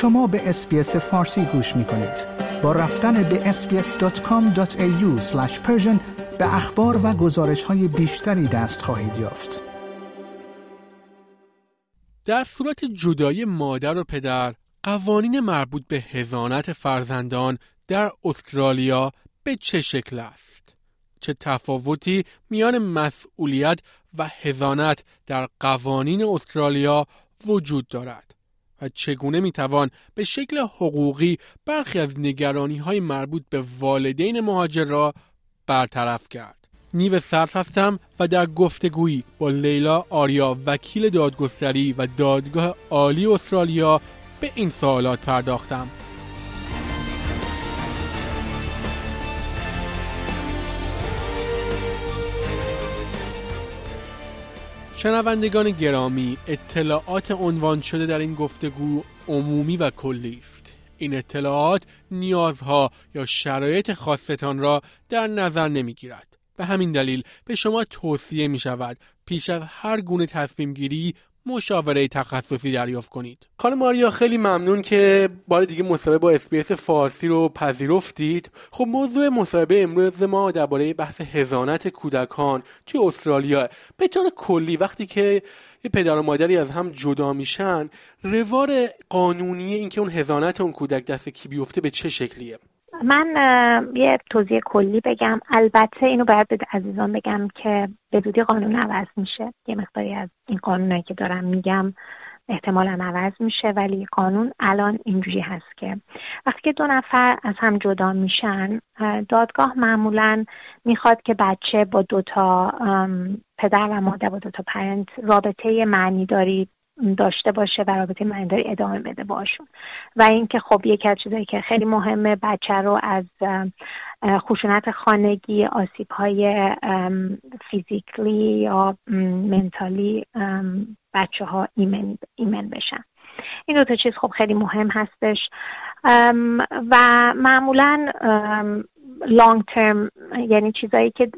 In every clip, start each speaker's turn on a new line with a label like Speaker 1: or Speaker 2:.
Speaker 1: شما به اسپیس فارسی گوش می کنید. با رفتن به sbs.com.au به اخبار و گزارش های بیشتری دست خواهید یافت.
Speaker 2: در صورت جدای مادر و پدر قوانین مربوط به هزانت فرزندان در استرالیا به چه شکل است؟ چه تفاوتی میان مسئولیت و هزانت در قوانین استرالیا وجود دارد و چگونه می‌توان به شکل حقوقی برخی از نگرانی های مربوط به والدین مهاجر را برطرف کرد. نیو سرد هستم و در گفتگویی با لیلا آریا وکیل دادگستری و دادگاه عالی استرالیا به این سوالات پرداختم. شنوندگان گرامی اطلاعات عنوان شده در این گفتگو عمومی و کلی است این اطلاعات نیازها یا شرایط خاصتان را در نظر نمی گیرد به همین دلیل به شما توصیه می شود پیش از هر گونه تصمیم گیری مشاوره تخصصی دریافت کنید. خانم ماریا خیلی ممنون که بار دیگه مصاحبه با اسپیس فارسی رو پذیرفتید. خب موضوع مصاحبه امروز ما درباره بحث هزانت کودکان توی استرالیا. به طور کلی وقتی که یه پدر و مادری از هم جدا میشن روار قانونی اینکه اون هزانت اون کودک دست کی بیفته به چه شکلیه؟
Speaker 3: من یه توضیح کلی بگم. البته اینو باید به عزیزان بگم که به زودی قانون عوض میشه. یه مقداری از این قانونایی که دارم میگم احتمالا عوض میشه ولی قانون الان اینجوری هست که وقتی که دو نفر از هم جدا میشن دادگاه معمولا می‌خواد که بچه با دوتا پدر و مادر با دوتا پرنت رابطه معنی داری داشته باشه و رابطه معنیداری ادامه بده باشون. و اینکه خب یکی از چیزایی که خیلی مهمه بچه رو از خشونت خانگی آسیب های فیزیکلی یا منتالی بچه ها ایمن, ایمن بشن. این دو تا چیز خب خیلی مهم هستش. و معمولا لانگ ترم یعنی چیزایی که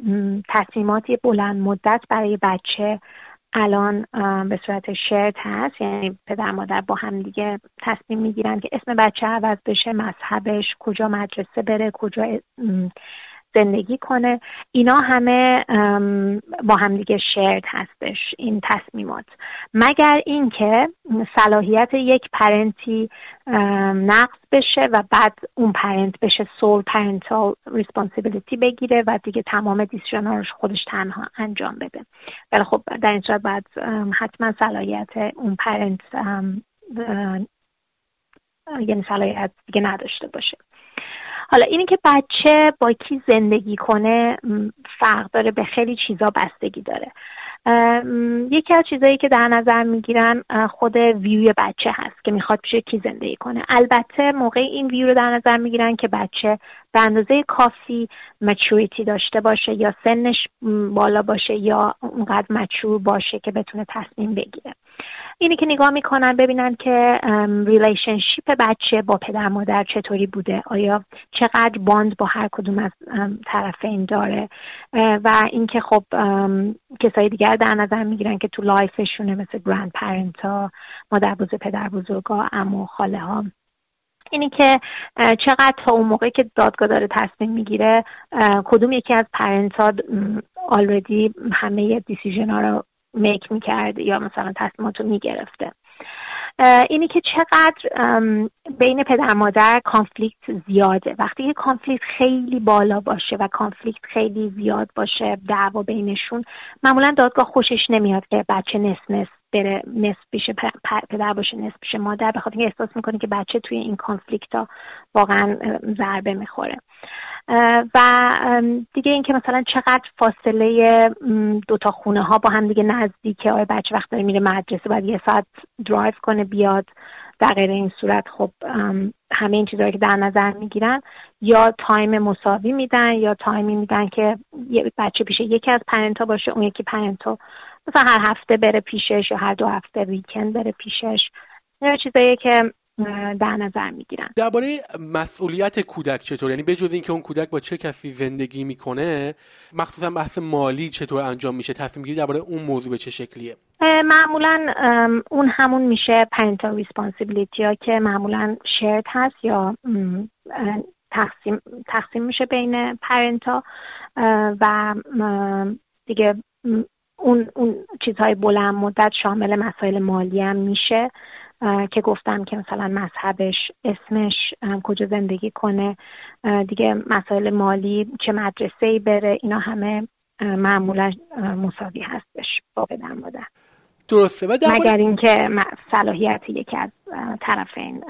Speaker 3: تصمیماتی بلند مدت برای بچه الان به صورت شرط هست. یعنی پدر مادر با هم دیگه تصمیم می‌گیرن که اسم بچه عوض بشه مذهبش کجا مدرسه بره کجا زندگی کنه. اینا همه با همدیگه شرد هستش. این تصمیمات. مگر اینکه صلاحیت یک parent ی نقض بشه و بعد اون parent بشه sole parental responsibility بگیره و دیگه تمام decision خودش تنها انجام بده. ولی خب در این صورت باید حتما صلاحیت اون parent یعنی صلاحیت دیگه نداشته باشه. حالا اینی که بچه با کی زندگی کنه فرق داره به خیلی چیزا بستگی داره. یکی از چیزایی که در نظر می‌گیرن خود ویوی بچه هست که می‌خواد پیش کی زندگی کنه. البته موقع این ویو رو در نظر می‌گیرن که بچه به اندازه کافی maturity داشته باشه یا سنش بالا باشه یا اونقدر mature باشه که بتونه تصمیم بگیره. اینی که نگاه می‌کنن ببینن که relationship بچه با پدر مادر چطوری بوده. آیا چقدر bond با هر کدوم از طرفین داره؟ و اینکه خب کسای دیگر در نظر می‌گیرن که تو life شونه مثل grandparent ها مادر بزرگ پدر بزرگا عمو خاله ها. اینی که چقدر تا اون موقع که دادگاه داره تصمیم می‌گیره کدوم یکی از parent ها already همه decision ها رو make می‌کرد یا مثلا تصمیمات رو می‌گرفته. اینی که چقدر بین پدر مادر conflict زیاده. وقتی که conflict خیلی بالا باشه و conflict خیلی زیاد باشه دعوا بینشون معمولا دادگاه خوشش نمیاد که بچه نصف نصف بره نصف پیش پدر باشه نصف پیش مادر بخاطر اینکه احساس می‌کنه که بچه توی این conflict ها واقعا ضربه می‌خوره. و دیگه اینکه مثلا چقدر فاصله دوتا خونه ها با هم دیگه نزدیکه آیا بچه وقت داره میره مدرسه باید یه ساعت درایو کنه بیاد در غیر این صورت خب همه این چیزهایی که در نظر می‌گیرن یا time مساوی میدن یا time ی میدن که بچه پیش یکی از parent ا باشه اون یکی parent ا مثلا هر هفته بره پیشش یا هر دو هفته weekend بره پیشش یا چیزایی که در نظر می‌گیرن.
Speaker 2: درباره مسئولیت کودک چطور؟ یعنی بجز اینکه اون کودک با چه کسی زندگی می‌کنه مخصوصا بحث مالی چطور انجام میشه؟ تصمیم گیری درباره اون موضوع به چه شکلیه؟
Speaker 3: معمولا اون همون میشه parental responsibility ها که معمولا شرط هست یا تقسیم, تقسیم میشه بین پرنتا و دیگه اون, اون چیزهای بلند مدت شامل مسائل مالی هم میشه که گفتم که مثلا مذهبش اسمش کجا زندگی کنه. دیگه مسائل مالی چه مدرسه ای بره اینا همه معمولا مساوی هستش با پدر مادر.
Speaker 2: درسته. و
Speaker 3: مگر اینکه صلاحیت یکی از طرفین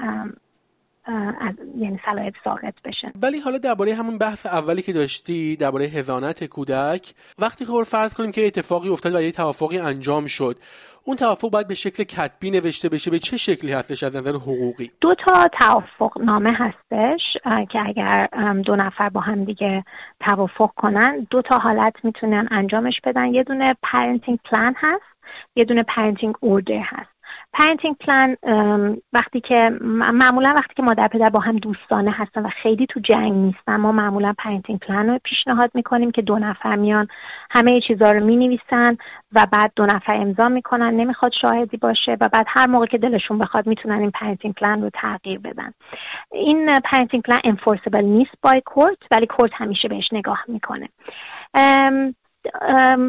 Speaker 3: از یعنی ساقط بشه.
Speaker 2: ولی حالا درباره همون بحث اولی که داشتی درباره هزانت کودک وقتی که فرض کنیم که اتفاقی افتاد و یه توافقی انجام شد اون توافق باید به شکل کتبی نوشته بشه به چه شکلی هستش از نظر حقوقی؟
Speaker 3: دو تا توافق نامه هستش که اگر دو نفر با هم دیگه توافق کنن دو تا حالت می‌تونن انجامش بدن. یه دونه پرنتینگ پلان هست یه دونه parenting order هست. parenting plan وقتی که معمولا وقتی که مادر پدر با هم دوستانه هستن و خیلی تو جنگ نیستن ما معمولا parenting plan رو پیشنهاد می‌کنیم که دو نفر میان همه چیزها رو می‌نویسن و بعد دو نفر امضا می‌کنن نمی‌خواد شاهدی باشه و بعد هر موقع که دلشون بخواد می‌تونن این parenting plan رو تغییر بدن. این parenting plan enforceable نیست by court ولی court همیشه بهش نگاه می‌کنه.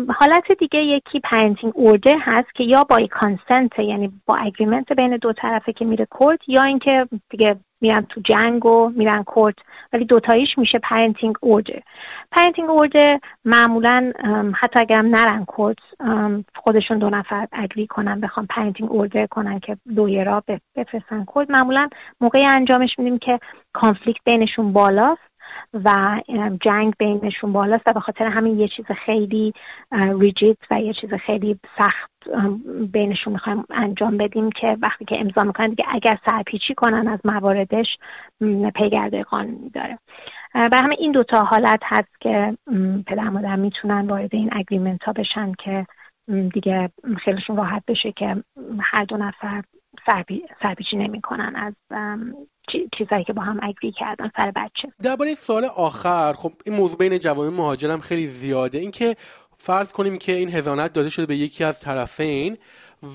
Speaker 3: حالت دیگه یکی parenting order هست که یا با consent یعنی با agreement بین دو طرفه که میره court یا اینکه دیگه میرن تو جنگ و میرن court ولی دوتاییش میشه parenting order. parenting order معمولا حتی اگر هم نرن court خودشون دو نفر agree کنن بخوام parenting order کنن که را بفرستن court. معمولا موقعی انجامش میدیم که conflict بینشون بالاست. و جنگ بینشون بالاست و به خاطر همین یه چیز خیلی ریجیت و یه چیز خیلی سخت بینشون می‌خوایم انجام بدیم که وقتی که امضا می‌کنن دیگه اگر سرپیچی کنن از مواردش پیگرده قانونی داره. و همه این دوتا حالت هست که پدر مادر می‌تونن وارد این اگریمنت ها بشن که دیگه خیلیشون راحت بشه که هر دو نفر سرپیچی نمی‌کنن از چیزایی که با هم اگری کردن سر بچه.
Speaker 2: درباره سال آخر خب این موضوع بین جوان مهاجرم خیلی زیاده. اینکه فرض کنیم که این هزانت داده شده به یکی از طرفین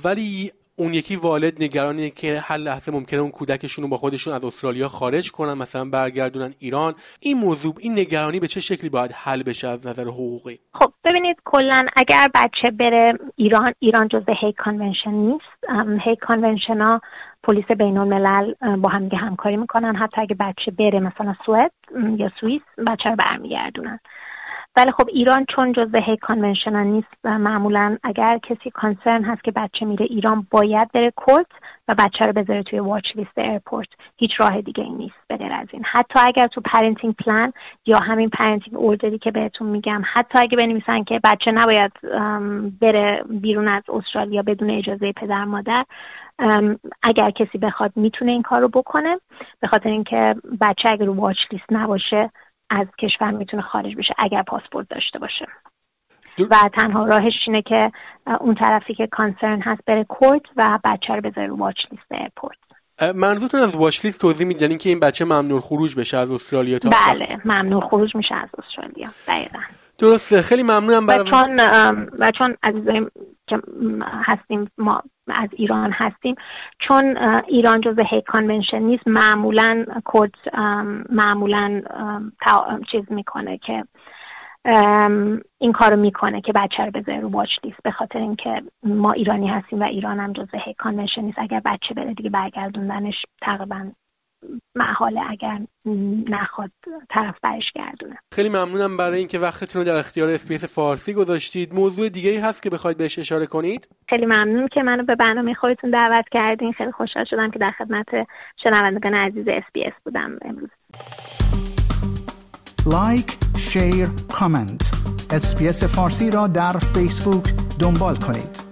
Speaker 2: ولی اون یکی والد نگرانه که هر لحظه ممکنه اون کودکشون رو با خودشون از استرالیا خارج کنن مثلا برگردونن ایران. این موضوع این نگرانی به چه شکلی باید حل بشه از نظر حقوقی؟
Speaker 3: خب ببینید کلا اگر بچه بره ایران ایران جزء هی کانونشن نیست. Hague Convention ها پلیس بین الملل با هم همکاری می‌کنن. حتی اگه بچه بره مثلا سوئد یا سوئیس بچه رو برمیگردونن. ولی خب ایران چون جزء Hague Convention نیست و معمولا اگر کسی concern هست که بچه میره ایران باید بره court و بچه رو بذاره توی watch list airport هیچ راه دیگه ای نیست به از این. حتی اگر تو parenting plan یا همین parenting order ی که بهتون میگم حتی اگه بنویسن که بچه نباید بره بیرون از استرالیا بدون اجازه پدر مادر اگر کسی بخواد می‌تونه این کار رو بکنه. به خاطر اینکه بچه اگر رو watch list نباشه از کشور می‌تونه خارج بشه اگر پاسپورت داشته باشه. و تنها راهش اینه که اون طرفی که concern هست بره court و بچه رو بذاره رو watch list airport
Speaker 2: منظورتون از watch list توضیح میدین که این بچه ممنوع خروج بشه از استرالیا تا
Speaker 3: بله ممنوع خروج میشه از استرالیا دقیقا.
Speaker 2: درسته خیلی ممنونم
Speaker 3: برای و چون و چون عزیزایم که هستیم ما از ایران هستیم. چون ایران جزء Hague Convention نیست معمولا court معمولا چیز می‌کنه که این کارو می‌کنه که بچه رو بذاره رو watch list به خاطر اینکه ما ایرانی هستیم و ایران هم جزء Hague Convention نیست. اگر بچه بره دیگه برگردوندنش تقریبا محاله اگر نخواد طرف برش گردونه.
Speaker 2: خیلی ممنونم برای اینکه وقتتون رو در اختیار SBS فارسی گذاشتید. موضوع دیگه ای هست که بخواید بهش اشاره کنید؟
Speaker 3: خیلی ممنون که منو به برنامه خودتون دعوت کردین. خیلی خوشحال شدم که در خدمت شنوندگان عزیز SBS بودم امروز.
Speaker 1: like share comment SBS فارسی را در فیسبوک دنبال کنید.